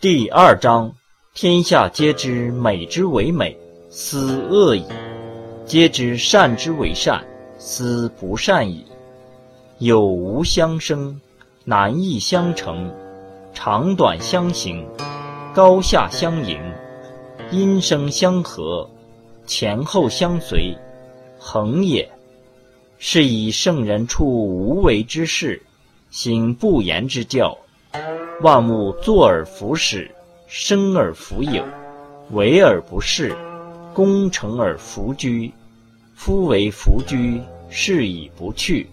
第二章：天下皆知美之为美，斯恶已；皆知善之为善，斯不善已。有无相生，难易相成，长短相形，高下相迎，音声相和，前后相随，恒也。是以圣人处无为之事，行不言之教。万物作而弗始，生而弗有，为而不恃，功成而弗居。夫为弗居，是以不去。